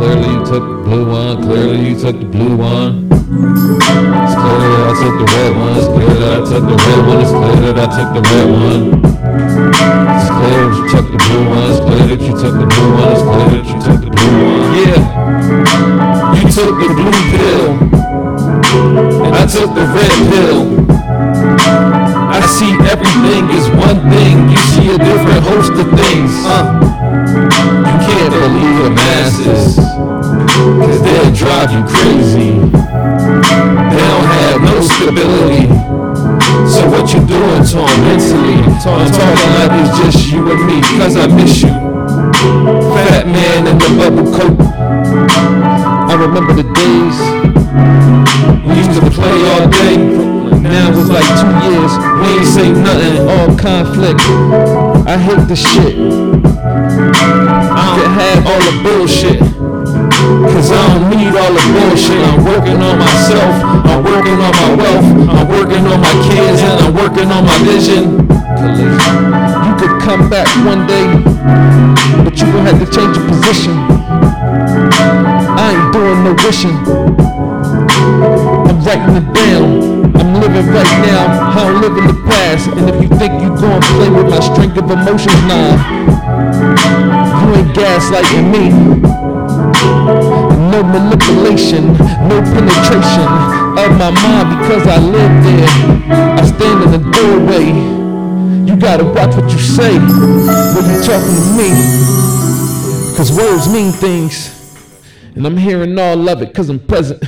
clearly you took the blue one. Clearly you took the blue one. It's clear that I took the red one. It's clear that I took the red one. It's clear that I took the red one. It's clear that you took the blue one. It's clear that you took the blue one. It's clear that you took the blue one. Yeah. You took the blue pill. And I took the red pill. I see everything as one thing. You see a different host of things. Uh. Cause they'll drive you crazy. They don't have no stability. So what you doing to to 'em mentally? I'm talking like it's just you and me, cause I miss you. Fat man in the bubble coat. I remember the days we used to play all day. Now it's like two years, we ain't say nothing, all conflict. I hate the shit. I can have all the bullshit. Cause I don't need all the bullshit. I'm working on myself. I'm working on my wealth. I'm working on my kids and I'm working on my vision. You could come back one day, but you gon' have to change your position. I ain't doing no wishing. I'm writing it down. I'm living right now. I don't live in the past. And if you think you gon' play with my string of emotions, nah. You ain't gaslighting me. No manipulation, no penetration of my mind because I live there. I stand in the doorway. You gotta watch what you say when you're talking to me. Cause words mean things. And I'm hearing all of it cause I'm present.